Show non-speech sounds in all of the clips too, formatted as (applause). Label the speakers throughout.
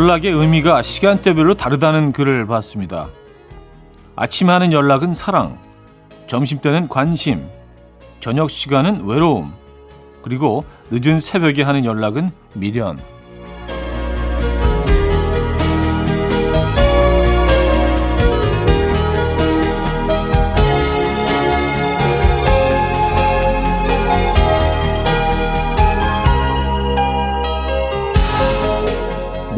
Speaker 1: 연락의 의미가 시간대별로 다르다는 글을 봤습니다. 아침에 하는 연락은 사랑, 점심 때는 관심, 저녁 시간은 외로움, 그리고 늦은 새벽에 하는 연락은 미련.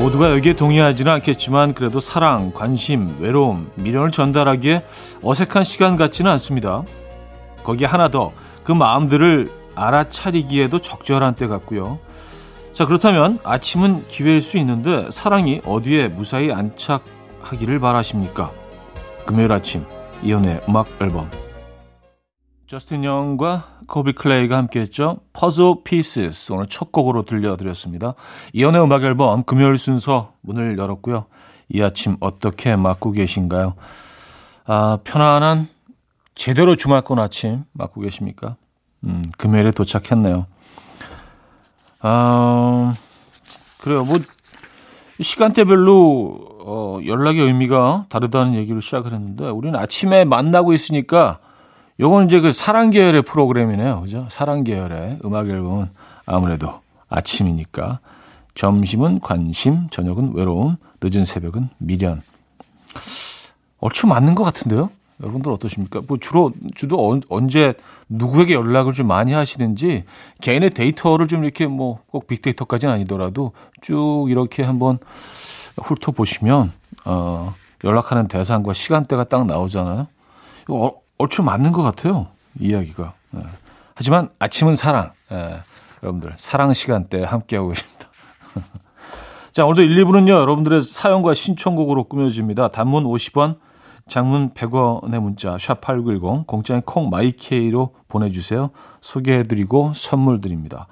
Speaker 1: 모두가 여기에 동의하지는 않겠지만 그래도 사랑, 관심, 외로움, 미련을 전달하기에 어색한 시간 같지는 않습니다. 거기에 하나 더 그 마음들을 알아차리기에도 적절한 때 같고요. 자 그렇다면 아침은 기회일 수 있는데 사랑이 어디에 무사히 안착하기를 바라십니까? 금요일 아침 이현우의 음악 앨범 저스틴 영과 코비 클레이가 함께했죠. Puzzle Pieces 오늘 첫 곡으로 들려드렸습니다. 이연의 음악 앨범 금요일 순서 문을 열었고요. 이 아침 어떻게 맞고 계신가요? 아 편안한 제대로 주말권 아침 맞고 계십니까? 음, 금요일에 도착했네요. 아 그래요. 뭐 시간대별로 어, 연락의 의미가 다르다는 얘기를 시작을 했는데 우리는 아침에 만나고 있으니까 요건 이제 그 사랑 계열의 프로그램이네요. 그죠? 사랑 계열의 음악 앨범은 아무래도 아침이니까. 점심은 관심, 저녁은 외로움, 늦은 새벽은 미련. 얼추 맞는 것 같은데요? 여러분들 어떠십니까? 뭐 주로, 주로 언제 누구에게 연락을 좀 많이 하시는지 개인의 데이터를 좀 이렇게 뭐 꼭 빅데이터까지는 아니더라도 쭉 이렇게 한번 훑어보시면, 어, 연락하는 대상과 시간대가 딱 나오잖아요. 이거 얼추 맞는 것 같아요. 이야기가. 예. 하지만 아침은 사랑. 예. 여러분들 사랑 시간대 함께하고 계십니다. (laughs) 자, 오늘도 1, 2부는요. 여러분들의 사연과 신청곡으로 꾸며집니다. 단문 50원, 장문 100원의 문자 샵8910 공짜인 콩 마이케이로 보내 주세요. 소개해 드리고 선물 드립니다.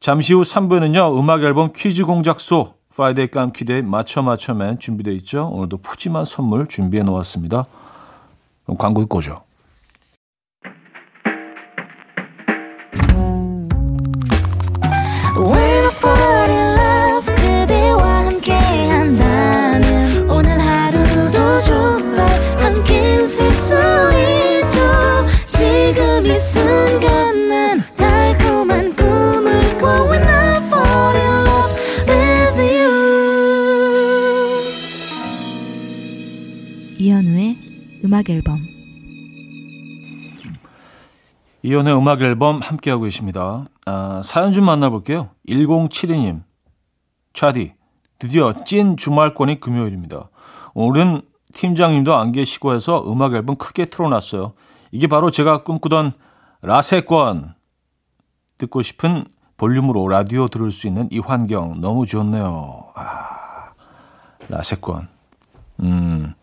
Speaker 1: 잠시 후 3부는요. 음악 앨범 퀴즈 공작소 Friday 깜퀴데이 맞춰 맞춰맨 준비되어 있죠. 오늘도 푸짐한 선물 준비해 놓았습니다. 그럼 광고 오죠. 이연의 음악 앨범 함께하고 계십니다. 아, 사연 좀 만나볼게요. 1072님. 차디, 드디어 찐 주말권이 금요일입니다. 오늘은 팀장님도 안 계시고 해서 음악 앨범 크게 틀어놨어요. 이게 바로 제가 꿈꾸던 라세권. 듣고 싶은 볼륨으로 라디오 들을 수 있는 이 환경 너무 좋네요. 아, 라세권. 음,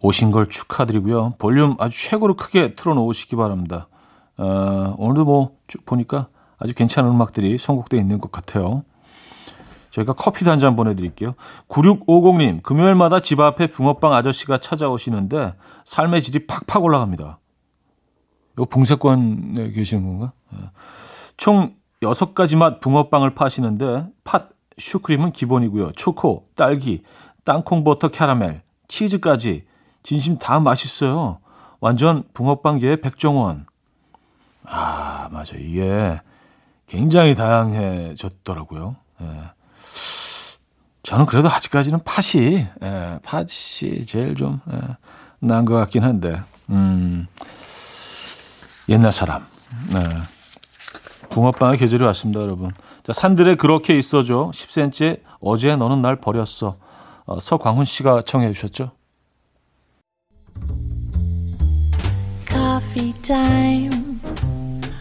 Speaker 1: 오신 걸 축하드리고요. 볼륨 아주 최고로 크게 틀어놓으시기 바랍니다. 어, 오늘도 뭐 쭉 보니까 아주 괜찮은 음악들이 선곡되어 있는 것 같아요. 저희가 커피도 한 잔 보내드릴게요. 9650님, 금요일마다 집 앞에 붕어빵 아저씨가 찾아오시는데 삶의 질이 팍팍 올라갑니다. 이거 붕세권에 계시는 건가? 예. 총 6가지 맛 붕어빵을 파시는데 팥, 슈크림은 기본이고요. 초코, 딸기, 땅콩 버터 캐러멜, 치즈까지 진심 다 맛있어요. 완전 붕어빵계의 백종원. 아, 맞아. 이게 굉장히 다양해졌더라고요. 예. 저는 그래도 아직까지는 팥이, 예, 팥이 제일 좀, 예, 나은 것 같긴 한데, 음, 옛날 사람. 네. 붕어빵의 계절이 왔습니다, 여러분. 자, 산들에 그렇게 있어줘. 10cm 어제 너는 날 버렸어. 어, 서광훈 씨가 청해 주셨죠. coffee.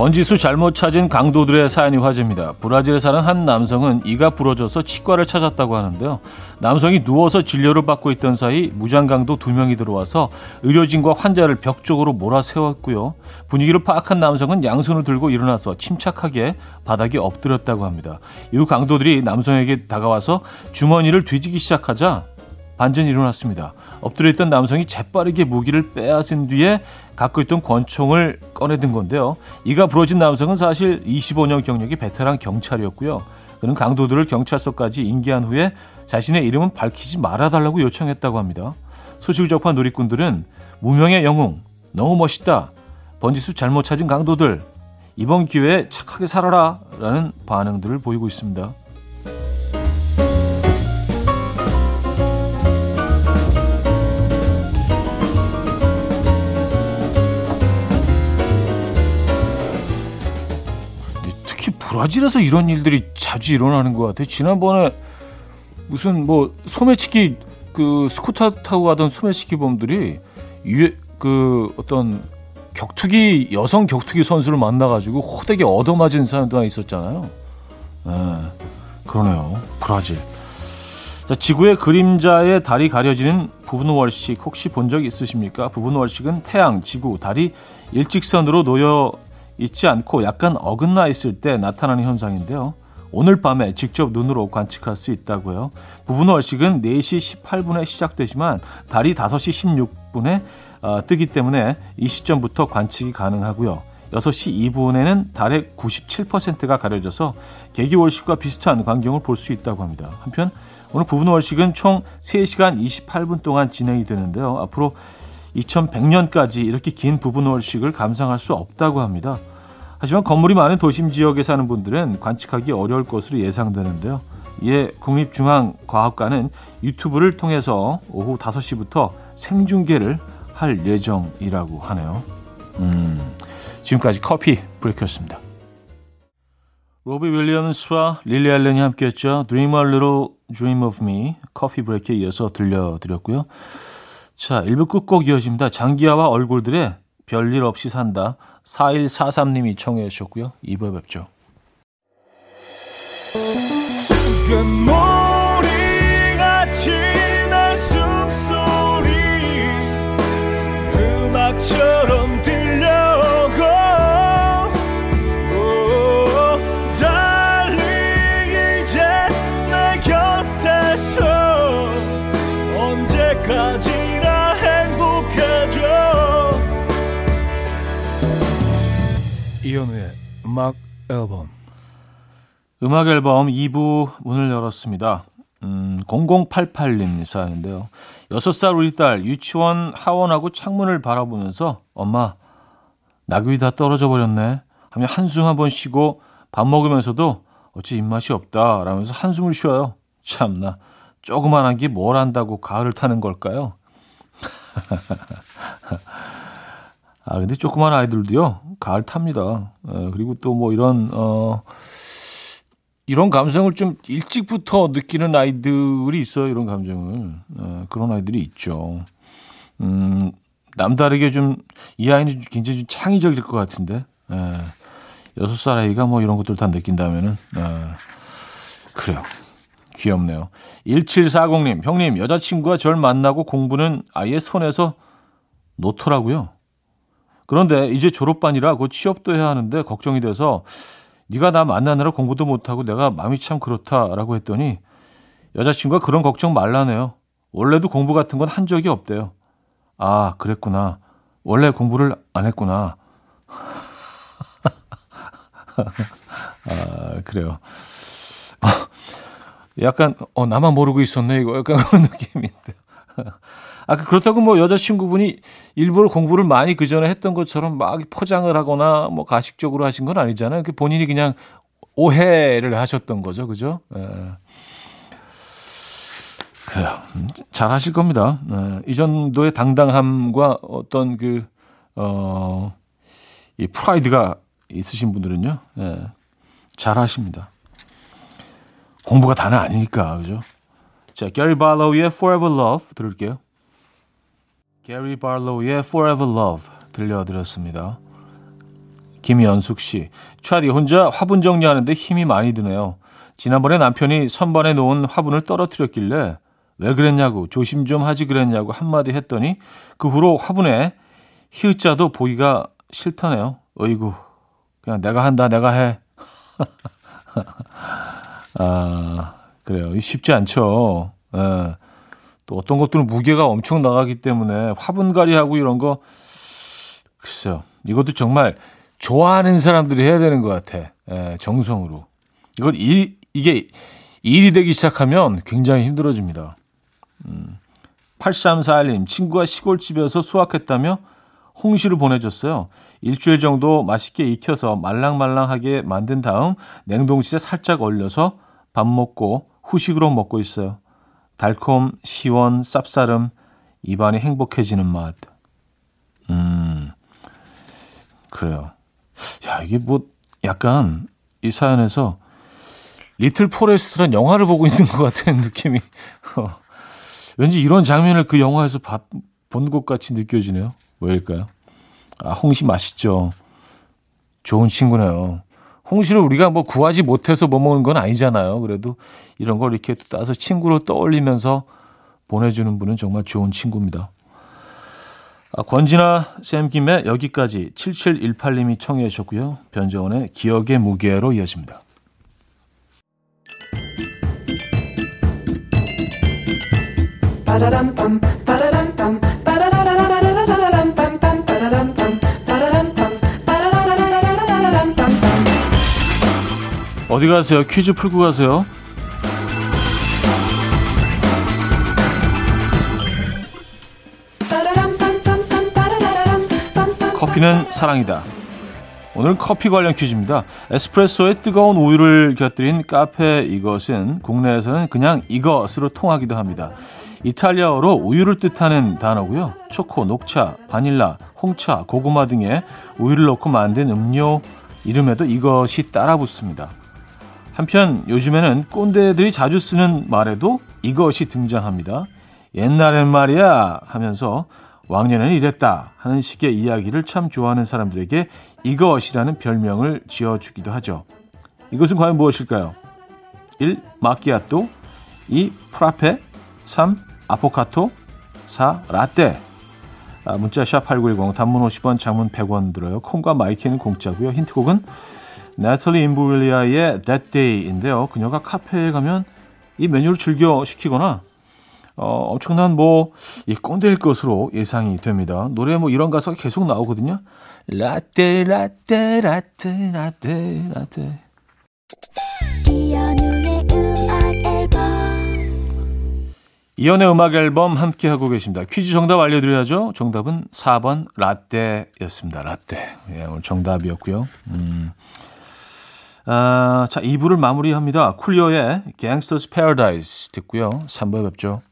Speaker 1: 번지수 잘못 찾은 강도들의 사연이 화제입니다. 브라질에 사는 한 남성은 이가 부러져서 치과를 찾았다고 하는데요. 남성이 누워서 진료를 받고 있던 사이 무장강도 두 명이 들어와서 의료진과 환자를 벽 쪽으로 몰아세웠고요. 분위기를 파악한 남성은 양손을 들고 일어나서 침착하게 바닥에 엎드렸다고 합니다. 이후 강도들이 남성에게 다가와서 주머니를 뒤지기 시작하자 반전이 일어났습니다. 엎드려 있던 남성이 재빠르게 무기를 빼앗은 뒤에 갖고 있던 권총을 꺼내든 건데요. 이가 부러진 남성은 사실 25년 경력의 베테랑 경찰이었고요. 그는 강도들을 경찰서까지 인계한 후에 자신의 이름은 밝히지 말아달라고 요청했다고 합니다. 소식을 접한 누리꾼들은 무명의 영웅, 너무 멋있다, 번지수 잘못 찾은 강도들, 이번 기회에 착하게 살아라 라는 반응들을 보이고 있습니다. 브라질에서 이런 일들이 자주 일어나는 것 같아요. 지난번에 무슨 뭐 소매치기 그 스쿠터 타고 가던 소매치기 범들이 유해 그 어떤 격투기 여성 격투기 선수를 만나가지고 호되게 얻어맞은 사연도 하나 있었잖아요. 네, 그러네요. 브라질. 자, 지구의 그림자에 달이 가려지는 부분 월식 혹시 본 적 있으십니까? 부분 월식은 태양, 지구, 달이 일직선으로 놓여 있지 않고 약간 어긋나 있을 때 나타나는 현상인데요. 오늘 밤에 직접 눈으로 관측할 수 있다고요. 부분 월식은 4시 18분에 시작되지만 달이 5시 16분에 어, 뜨기 때문에 이 시점부터 관측이 가능하고요. 6시 2분에는 달의 97%가 가려져서 개기월식과 비슷한 광경을 볼 수 있다고 합니다. 한편 오늘 부분 월식은 총 3시간 28분 동안 진행이 되는데요. 앞으로 2100년까지 이렇게 긴 부분 월식을 감상할 수 없다고 합니다. 하지만 건물이 많은 도심 지역에 사는 분들은 관측하기 어려울 것으로 예상되는데요. 이에 국립중앙과학관은 유튜브를 통해서 오후 5시부터 생중계를 할 예정이라고 하네요. 음, 지금까지 커피 브레이크였습니다. 로비 윌리엄스와 릴리 알렌이 함께했죠. Dream a Little Dream of Me 커피 브레이크에 이어서 들려드렸고요. 자, 1부 끝곡 이어집니다. 장기하와 얼굴들의 별일 없이 산다. 4143님이 청해 주셨고요. 2부에 뵙죠. 금 이현우의 음악 앨범 음악 앨범 2부 문을 열었습니다. 음, 0088님 사연인데요. 6살 우리 딸 유치원 하원하고 창문을 바라보면서 엄마 낙엽이 다 떨어져 버렸네 하며 한숨 한 번 쉬고 밥 먹으면서도 어찌 입맛이 없다 라면서 한숨을 쉬어요. 참나 조그만한 게뭘 한다고 가을을 타는 걸까요? (laughs) 아, 근데 조그만 아이들도요, 가을 탑니다. 예, 그리고 또 뭐 이런, 어, 이런 감성을 좀 일찍부터 느끼는 아이들이 있어요, 이런 감정을. 예, 그런 아이들이 있죠. 음, 남다르게 좀, 이 아이는 굉장히 좀 창의적일 것 같은데, 예, 여섯 살 아이가 뭐 이런 것들 다 느낀다면은, 예, 그래요. 귀엽네요. 1740님, 형님, 여자친구가 절 만나고 공부는 아예 손에서 놓더라고요. 그런데 이제 졸업반이라 곧 취업도 해야 하는데 걱정이 돼서 네가 나 만나느라 공부도 못하고 내가 마음이 참 그렇다라고 했더니 여자친구가 그런 걱정 말라네요. 원래도 공부 같은 건 한 적이 없대요. 아, 그랬구나. 원래 공부를 안 했구나. (laughs) 아, 그래요. (laughs) 약간, 어, 나만 모르고 있었네, 이거. 약간 그런 느낌인데. 아, 그렇다고 뭐 여자친구분이 일부러 공부를 많이 그 전에 했던 것처럼 막 포장을 하거나 뭐 가식적으로 하신 건 아니잖아요. 그 본인이 그냥 오해를 하셨던 거죠. 그죠? 예. 그래요. 잘 하실 겁니다. 예. 이 정도의 당당함과 어떤 그, 어, 이 프라이드가 있으신 분들은요. 예. 잘 하십니다. 공부가 다는 아니니까. 그죠? 자, 게리 발로우의 Forever Love 들을게요. 게리 발로우의 Forever Love 들려드렸습니다. 김연숙 씨. 차디 혼자 화분 정리하는데 힘이 많이 드네요. 지난번에 남편이 선반에 놓은 화분을 떨어뜨렸길래 왜 그랬냐고 조심 좀 하지 그랬냐고 한마디 했더니 그 후로 화분에 히읗자도 보기가 싫다네요. 어이구 그냥 내가 한다 내가 해. (laughs) 아 그래요. 쉽지 않죠. 예. 또 어떤 것들은 무게가 엄청 나가기 때문에 화분갈이하고 이런 거 글쎄요. 이것도 정말 좋아하는 사람들이 해야 되는 것 같아. 예, 정성으로. 이걸 일, 이게 일이 되기 시작하면 굉장히 힘들어집니다. 음, 8341님, 친구가 시골집에서 수확했다며 홍시를 보내줬어요. 일주일 정도 맛있게 익혀서 말랑말랑하게 만든 다음 냉동실에 살짝 얼려서 밥 먹고 후식으로 먹고 있어요. 달콤, 시원, 쌉싸름, 입안이 행복해지는 맛. 음, 그래요. 야, 이게 뭐 약간 이 사연에서 Little Forest란 영화를 보고 있는 것 같은 (laughs) 느낌이. 어, 왠지 이런 장면을 그 영화에서 본 것 같이 느껴지네요. 왜일까요? 아, 홍시 맛있죠. 좋은 친구네요. 홍시를 우리가 뭐 구하지 못해서 뭐 먹는 건 아니잖아요. 그래도 이런 걸 이렇게 따서 친구로 떠올리면서 보내주는 분은 정말 좋은 친구입니다. 아, 권진아 쌤김의 여기까지 7718님이 청해 주셨고요. 변정원의 기억의 무게로 이어집니다. 어디 가세요? 퀴즈 풀고 가세요. 커피는 사랑이다. 오늘은 커피 관련 퀴즈입니다. 에스프레소에 뜨거운 우유를 곁들인 카페 이것은 국내에서는 그냥 이것으로 통하기도 합니다. 이탈리아어로 우유를 뜻하는 단어고요. 초코, 녹차, 바닐라, 홍차, 고구마 등의 우유를 넣고 만든 음료 이름에도 이것이 따라 붙습니다. 한편 요즘에는 꼰대들이 자주 쓰는 말에도 이것이 등장합니다. 옛날엔 말이야 하면서 왕년에는 이랬다 하는 식의 이야기를 참 좋아하는 사람들에게 이것이라는 별명을 지어주기도 하죠. 이것은 과연 무엇일까요? 1. 마키아또 2. 프라페 3. 아포카토 4. 라떼 아, 문자 샵8910 단문 50원 장문 100원 들어요. 콩과 마이케이는 공짜고요. 힌트곡은 나탈리 임브릴리아의 That Day인데요. 그녀가 카페에 가면 이 메뉴를 즐겨 시키거나 어, 엄청난 뭐, 이 꼰대일 것으로 예상이 됩니다. 노래 뭐 이런 가사가 계속 나오거든요. 라떼, 라떼, 라떼, 라떼, 라떼. 이연의 음악 앨범 함께 하고 계십니다. 퀴즈 정답 알려드려야죠. 정답은 4번 라떼였습니다. 라떼. 예, 오늘 정답이었고요. 음. 아, 자, 2부를 마무리합니다. 쿨리어의 Gangsta's Paradise 듣고요. 3부에 뵙죠.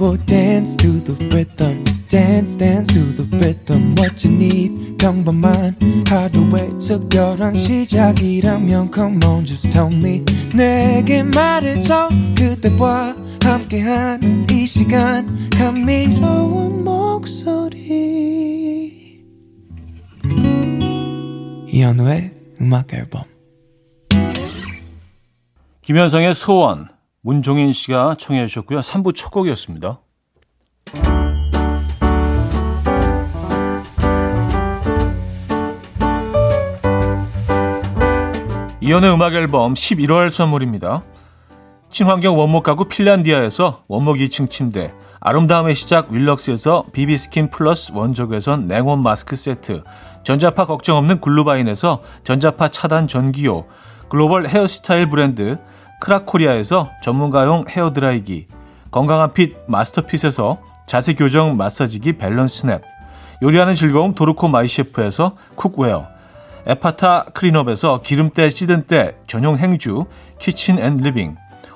Speaker 1: Will dance to the rhythm. dance dance to the rhythm what you need 평범한 하루의 특별한 시작이라면 come on just tell me 내게 말해줘 그대와 함께한 이 시간 감미로운 목소리 이현우의 음악 앨범. 김현성의 소원 문종인 씨가 청해 주셨고요. 3부 첫 곡이었습니다. 이현우의 음악 앨범 11월 선물입니다. 친환경 원목 가구 핀란디아에서 원목 2층 침대, 아름다움의 시작 윌럭스에서 비비스킨 플러스 원적외선 냉온 마스크 세트, 전자파 걱정 없는 글루바인에서 전자파 차단 전기요, 글로벌 헤어스타일 브랜드 크라코리아에서 전문가용 헤어드라이기, 건강한 fit 마스터핏에서 자세 교정 마사지기 밸런스 스냅, 요리하는 즐거움 도르코 마이셰프에서 cookware, 에파타 클린업에서 기름때 찌든 때 전용 행주 키친 앤 리빙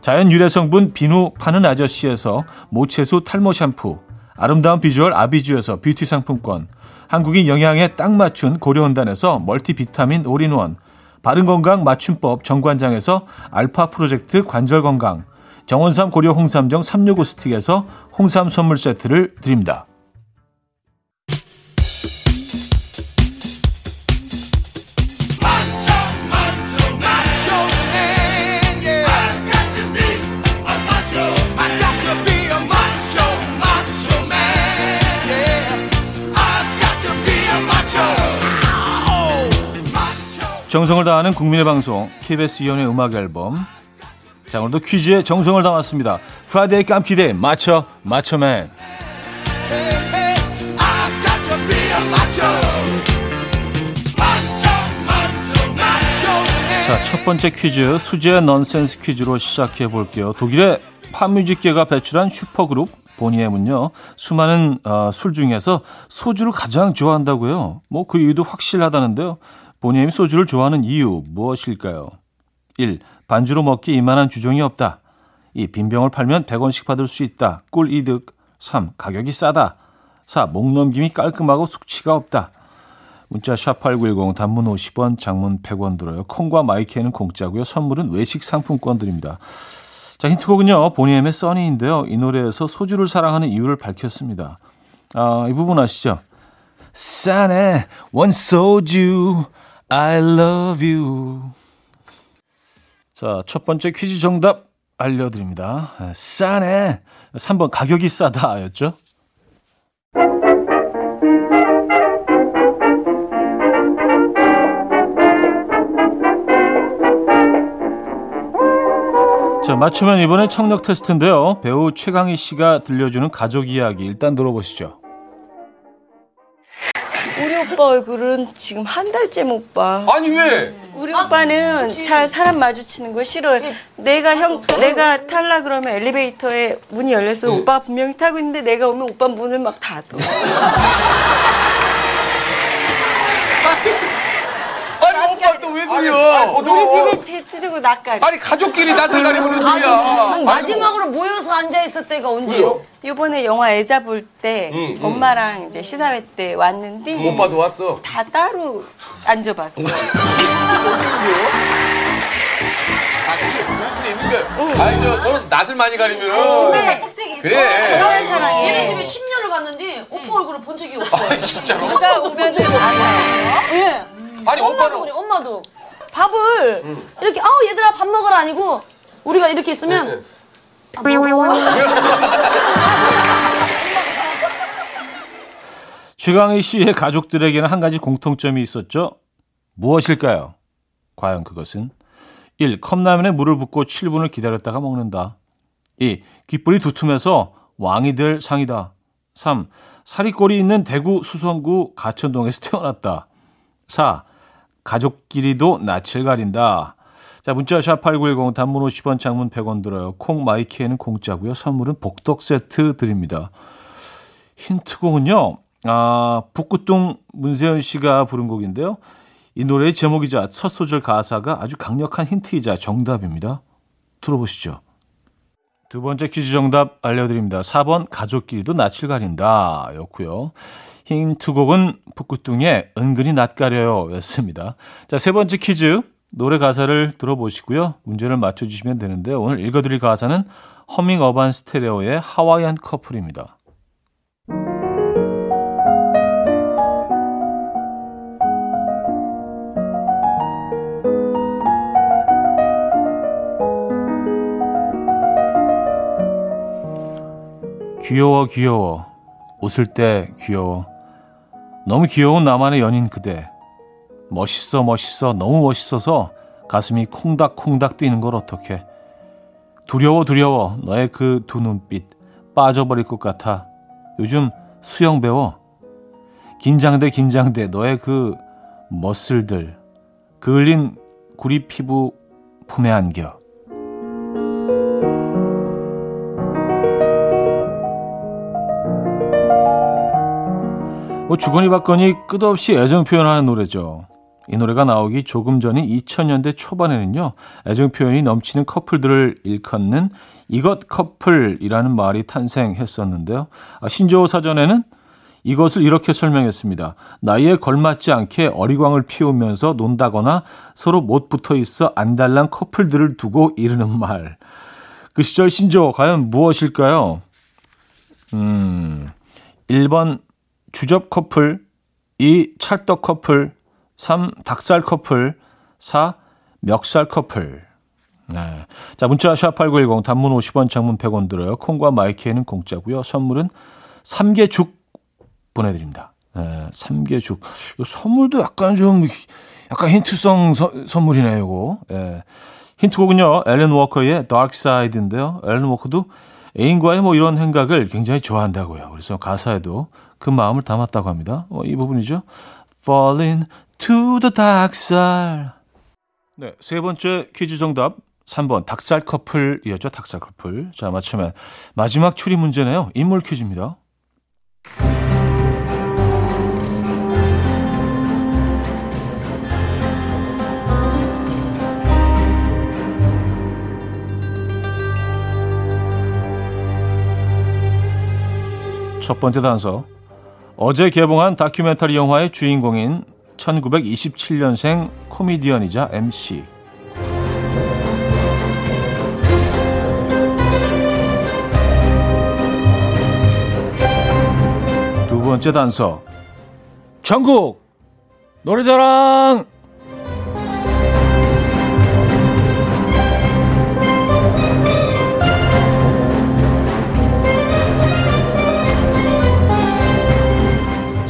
Speaker 1: 자연 유래 성분 비누 파는 아저씨에서 모체수 탈모 샴푸 아름다운 비주얼 아비주에서 뷰티 상품권 한국인 영양에 딱 맞춘 고려원단에서 멀티비타민 올인원 바른건강 맞춤법 정관장에서 알파 프로젝트 관절건강 정원삼 고려 홍삼정 365 스틱에서 홍삼 선물 세트를 드립니다. 정성을 다하는 국민의 방송 KBS 이현우의 음악 앨범. 자 오늘도 퀴즈에 정성을 담았습니다. Friday 깜퀴데이 맞춰 맞춰맨. 자 첫 번째 퀴즈 수제 넌센스 퀴즈로 시작해 볼게요. 독일의 팝뮤직계가 배출한 슈퍼그룹 보니엠은요. 수많은 어, 술 중에서 소주를 가장 좋아한다고요. 뭐 그 이유도 확실하다는데요 보니엠이 소주를 좋아하는 이유 무엇일까요? 1. 반주로 먹기 이만한 주종이 없다. 2. 빈병을 팔면 100원씩 받을 수 있다. 꿀 이득. 3. 가격이 싸다. 4. 목 넘김이 깔끔하고 숙취가 없다. 문자 샵8910 단문 50원, 장문 100원 들어요. 콩과 마이크에는 공짜고요. 선물은 외식 상품권 드립니다. 자, 힌트곡은요. 보니엠의 써니인데요. 이 노래에서 소주를 사랑하는 이유를 밝혔습니다. 아, 이 부분 아시죠? 싸네 원소주 I love you. 자, 첫 번째 퀴즈 정답 알려드립니다. 싸네. 3번 가격이 싸다 였죠? 자, 맞추면 이번에 청력 테스트인데요. 배우 최강희 씨가 들려주는 가족 이야기 일단 들어보시죠.
Speaker 2: 오빠 얼굴은 지금 한 달째 못 봐.
Speaker 3: 아니 왜?
Speaker 2: 우리 오빠는 잘 사람 마주치는 거 싫어해. 내가 형, 내가 탈라 그러면 엘리베이터에 문이 열려서
Speaker 3: 네.
Speaker 2: 오빠가 분명히 타고 있는데 내가 오면 오빠 문을 막 닫아. (laughs)
Speaker 3: 또 왜 그려?
Speaker 2: 우리? 집에 대치고 낯가리.
Speaker 3: 아니 가족끼리 낯을 가리는 소리야.
Speaker 4: 마지막으로 모여서 앉아 있을 때가 언제요?
Speaker 2: 요번에 영화 애자 볼 때. 엄마랑 이제 시사회 때 왔는데
Speaker 3: 오빠도 왔어.
Speaker 2: 다 따로 앉아봤어.
Speaker 3: 그럴 수 있는데. 알죠. 서로 낯을 많이 가리면은.
Speaker 4: 집에 특색이 있어.
Speaker 3: 그래.
Speaker 2: 나를 사랑해.
Speaker 4: 얘네 집에 10년을 갔는데 오빠 얼굴을 본 적이 없어.
Speaker 3: 아 진짜로?
Speaker 2: 누가 오면은 알아요.
Speaker 4: 예.
Speaker 3: 아니
Speaker 4: 엄마도
Speaker 3: 오빠는
Speaker 4: 그래, 엄마도. 밥을 이렇게, 아우, 얘들아 밥 먹으라 아니고, 우리가 이렇게 있으면, 아, 먹어. (laughs)
Speaker 1: 최강희 씨의 가족들에게는 한 가지 공통점이 있었죠. 무엇일까요? 과연 그것은 1. 컵라면에 물을 붓고 7분을 기다렸다가 먹는다. 2. 귓불이 두툼해서 왕이 될 상이다. 3. 사리꼴이 있는 대구 수성구 가천동에서 태어났다. 4. 가족끼리도 낯을 가린다. 자, 문자 샵8910 단문 50원 장문 100원 들어요. 콩 마이키에는 공짜고요. 선물은 복덕 세트 드립니다. 힌트곡은요. 아, 북구동 문세현 씨가 부른 곡인데요. 이 노래의 제목이자 첫 소절 가사가 아주 강력한 힌트이자 정답입니다. 들어보시죠. 두 번째 퀴즈 정답 알려드립니다. 4번 가족끼리도 낯을 가린다 였고요. 힌트곡은 북구뚱의 은근히 낯가려요 였습니다. 자, 세 번째 퀴즈 노래 가사를 들어보시고요. 문제를 맞춰주시면 되는데 오늘 읽어드릴 가사는 허밍 어반 스테레오의 하와이안 커플입니다. 귀여워 귀여워 웃을 때 귀여워 너무 귀여운 나만의 연인 그대. 멋있어 멋있어 너무 멋있어서 가슴이 콩닥콩닥 뛰는 걸 어떡해. 두려워 두려워. 너의 그 두 눈빛. 빠져버릴 것 같아. 요즘 수영 배워. 긴장돼 긴장돼. 너의 그 멋슬들. 그을린 구리 피부 품에 안겨 뭐 주거니 받거니 끝없이 애정 표현하는 노래죠. 이 노래가 나오기 조금 전인 2000년대 초반에는요, 애정 표현이 넘치는 커플들을 일컫는 이것 커플이라는 말이 탄생했었는데요. 아, 신조어 사전에는 이것을 이렇게 설명했습니다. 나이에 걸맞지 않게 어리광을 피우면서 논다거나 서로 못 붙어 있어 안달난 커플들을 두고 이르는 말. 그 시절 신조어 과연 무엇일까요? 음, 1번 주접 커플, 2. 찰떡 커플, 3. 닭살 커플, 4. 멱살 커플. 네. 자, 문자 샵8910 단문 50원, 장문 100원 들어요. 콩과 마이키에는 공짜고요. 선물은 삼계죽 보내 드립니다. 네, 삼계죽. 이 선물도 약간 좀 약간 힌트성 서, 선물이네요, 이거. 네. 힌트곡은요. 앨런 워커의 Dark Side인데요. 앨런 워커도 애인과의 뭐 이런 행각을 굉장히 좋아한다고요. 그래서 가사에도 그 마음을 담았다고 합니다. 어, 이 부분이죠. Falling to the dark side. 네, 세 번째 퀴즈 정답 3번 닭살 커플이었죠. 닭살 커플. 자, 맞추면 마지막 추리 문제네요. 인물 퀴즈입니다. 첫 번째 단서. 어제 개봉한 다큐멘터리 영화의 주인공인 1927년생 코미디언이자 MC. 두 번째 단서. 전국 노래자랑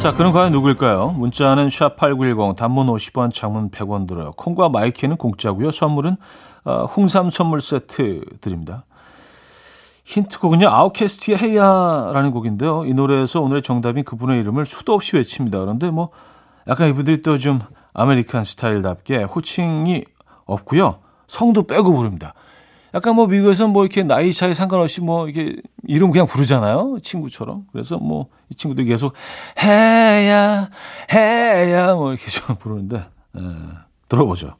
Speaker 1: 자, 그는 과연 누구일까요? 문자는 샵8910, 단문 50원, 장문 100원 들어요. 콩과 마이케이는 공짜고요. 선물은 어, 홍삼 선물 세트 드립니다. 힌트곡은요. 아웃캐스트의 Hey Ya라는 곡인데요. 이 노래에서 오늘의 정답인 그분의 이름을 수도 없이 외칩니다. 그런데 뭐 약간 이분들이 또 좀 American 스타일답게 호칭이 없고요. 성도 빼고 부릅니다. 약간 뭐 미국에서 뭐 이렇게 나이 차이 상관없이 뭐 이렇게 이름 그냥 부르잖아요. 친구처럼. 그래서 뭐 이 친구도 계속 해야 해야 뭐 이렇게 좀 (laughs) 부르는데 에, 들어보죠.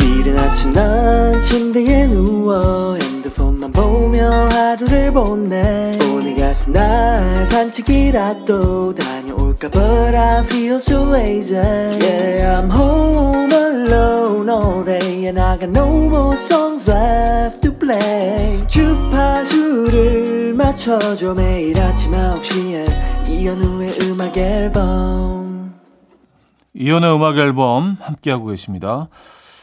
Speaker 5: 이른 아침 난 침대에 누워 핸드폰만 보며 하루를 보내 오늘 같은 날 산책이라도 다 녀올까 But I feel so lazy Yeah I'm home alone all day And I got no more songs left to play 주파수를 맞춰줘 매일 아침 9시에 이현우의 음악 앨범
Speaker 1: 이혼의 음악 앨범 함께하고 계십니다.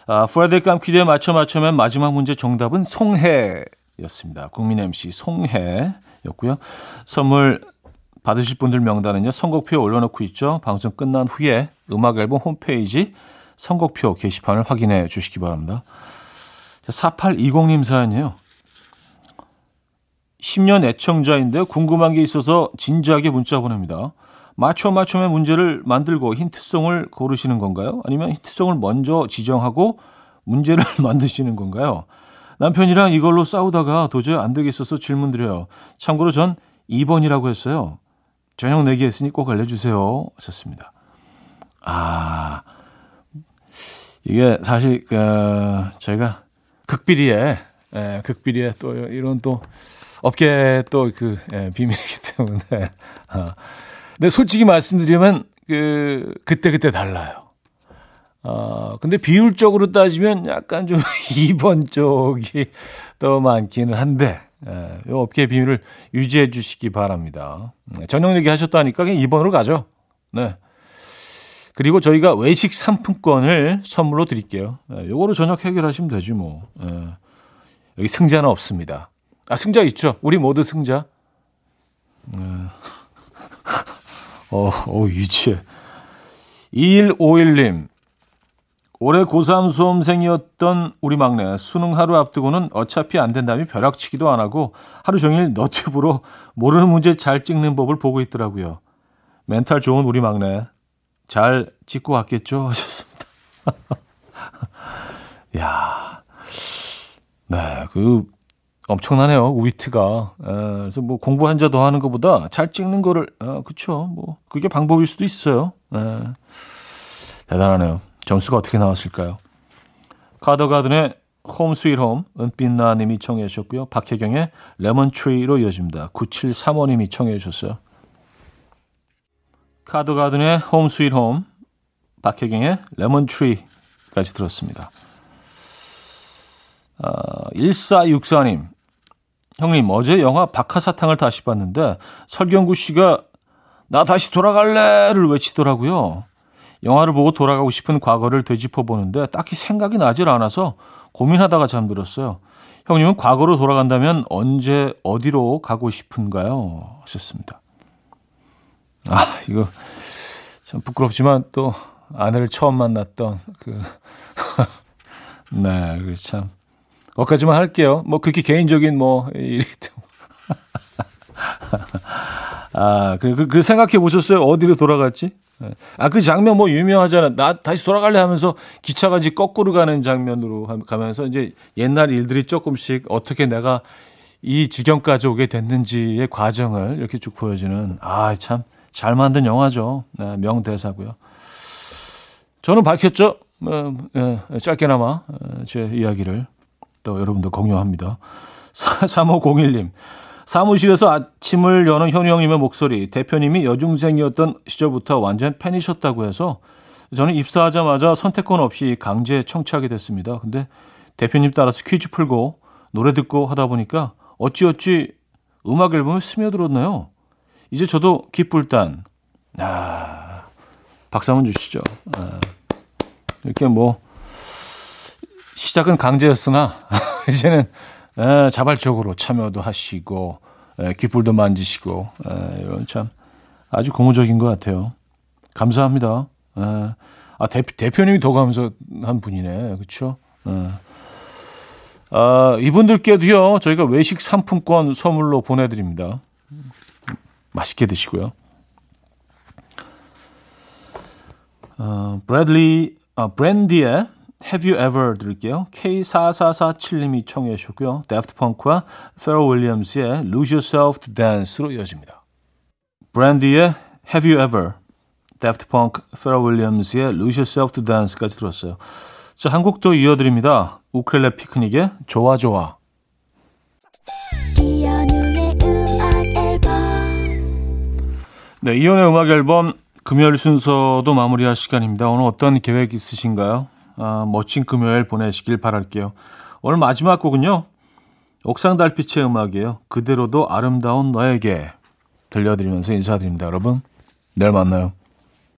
Speaker 1: 아, 프레드 깜퀴드에 맞춰 맞춰면 마지막 문제 정답은 송해 였습니다. 국민 MC 송해였고요. 선물 받으실 분들 명단은요. 선곡표 올려놓고 있죠. 방송 끝난 후에 음악 앨범 홈페이지 선곡표 게시판을 확인해 주시기 바랍니다. 자, 4820님 사연이에요. 10년 애청자인데 궁금한 게 있어서 진지하게 문자 보냅니다. 맞춰 맞춰면 문제를 만들고 힌트송을 고르시는 건가요? 아니면 힌트송을 먼저 지정하고 문제를 (laughs) 만드시는 건가요? 남편이랑 이걸로 싸우다가 도저히 안 되겠어서 질문 드려요. 참고로 전 2번이라고 했어요. 저녁 내기 했으니 꼭 알려주세요. 하셨습니다. 아, 이게 사실, 그, 저희가 극비리에, 예, 극비리에 또 이런 또 업계 또그 예, 비밀이기 때문에. 아, 근데 솔직히 말씀드리면 그 그때 그때 달라요. 어, 근데 비율적으로 따지면 약간 좀 (laughs) 2번 쪽이 더 많기는 한데 예, 이 업계 비밀을 유지해 주시기 바랍니다. 네, 저녁 얘기 하셨다니까 그냥 2번으로 가죠. 네. 그리고 저희가 외식 상품권을 선물로 드릴게요. 예, 요거로 저녁 해결하시면 되지 뭐. 예, 여기 승자는 없습니다. 아, 승자 있죠. 우리 모두 승자. 네. (laughs) 어, 어, 유치해. 2151님. 올해 고3 수험생이었던 우리 막내 수능 하루 앞두고는 어차피 안 된다며 벼락치기도 안 하고 하루 종일 너튜브로 모르는 문제 잘 찍는 법을 보고 있더라고요. 멘탈 좋은 우리 막내 잘 찍고 왔겠죠 (laughs) 하셨습니다. (laughs) 야, 네, 그 엄청나네요 위트가. 에, 그래서 뭐 공부 한자 더 하는 것보다 잘 찍는 거를, 아, 그쵸. 뭐 그게 방법일 수도 있어요. 에, 대단하네요. 점수가 어떻게 나왔을까요? 카더가든의 Home Sweet Home 은빛나 님이 청해 주셨고요. 박혜경의 Lemon Tree로 이어집니다. 9735 님이 청해 주셨어요. 카더가든의 Home Sweet Home 박혜경의 레몬 트리까지 들었습니다. 아, 1464 님 형님 어제 영화 박하사탕을 다시 봤는데 설경구 씨가 나 다시 돌아갈래를 외치더라고요. 영화를 보고 돌아가고 싶은 과거를 되짚어 보는데 딱히 생각이 나질 않아서 고민하다가 잠들었어요. 형님은 과거로 돌아간다면 언제 어디로 가고 싶은가요? 하셨습니다. 아, 이거 참 부끄럽지만 또 아내를 처음 만났던 그 (laughs) 네, 그 참. 거기까지만 할게요. 뭐 그렇게 개인적인 뭐 일이 아, 그, 그, 그 생각해 보셨어요? 어디로 돌아갈지? 네. 아, 그 장면 뭐 유명하잖아. 나 다시 돌아갈래 하면서 기차가 이제 거꾸로 가는 장면으로 가면서 이제 옛날 일들이 조금씩 어떻게 내가 이 지경까지 오게 됐는지의 과정을 이렇게 쭉 보여주는 아, 참 잘 만든 영화죠. 네, 명대사고요. 저는 밝혔죠. 어, 예, 짧게나마 어, 제 이야기를 또 여러분들 공유합니다. 3501님. 사무실에서 아침을 여는 현우 형님의 목소리, 대표님이 여중생이었던 시절부터 완전 팬이셨다고 해서 저는 입사하자마자 선택권 없이 강제 청취하게 됐습니다. 근데 대표님 따라서 퀴즈 풀고 노래 듣고 하다 보니까 어찌어찌 음악 앨범에 스며들었나요? 이제 저도 기쁠단. 아, 박수 한번 주시죠. 아, 이렇게 뭐, 시작은 강제였으나, (laughs) 이제는 에, 자발적으로 참여도 하시고 에, 귓불도 만지시고 에, 이런 참 아주 고무적인 것 같아요. 감사합니다. 에, 아 대, 대표님이 더 감사한 분이네, 그렇죠? 아, 이분들께도요 저희가 외식 상품권 선물로 보내드립니다. 맛있게 드시고요. 어, 브래들리, 아, 브랜디의 Have You Ever 들을게요. K4447님이 청해 주셨고요. 데프트 펑크와 페럴 윌리엄스의 Lose Yourself to Dance로 이어집니다. 브랜디의 Have You Ever, 데프트 펑크, 페럴 윌리엄스의 Lose Yourself to Dance까지 들었어요. 자, 한 곡 더 이어드립니다. 우쿨렐레 피크닉의 좋아 좋아. 네, 이현우의 음악 앨범 금요일 순서도 마무리할 시간입니다. 오늘 어떤 계획 있으신가요? 아, 멋진 금요일 보내시길 바랄게요. 오늘 마지막 곡은요. 옥상 달빛의 음악이에요. 그대로도 아름다운 너에게 들려드리면서 인사드립니다. 여러분, 내일 만나요.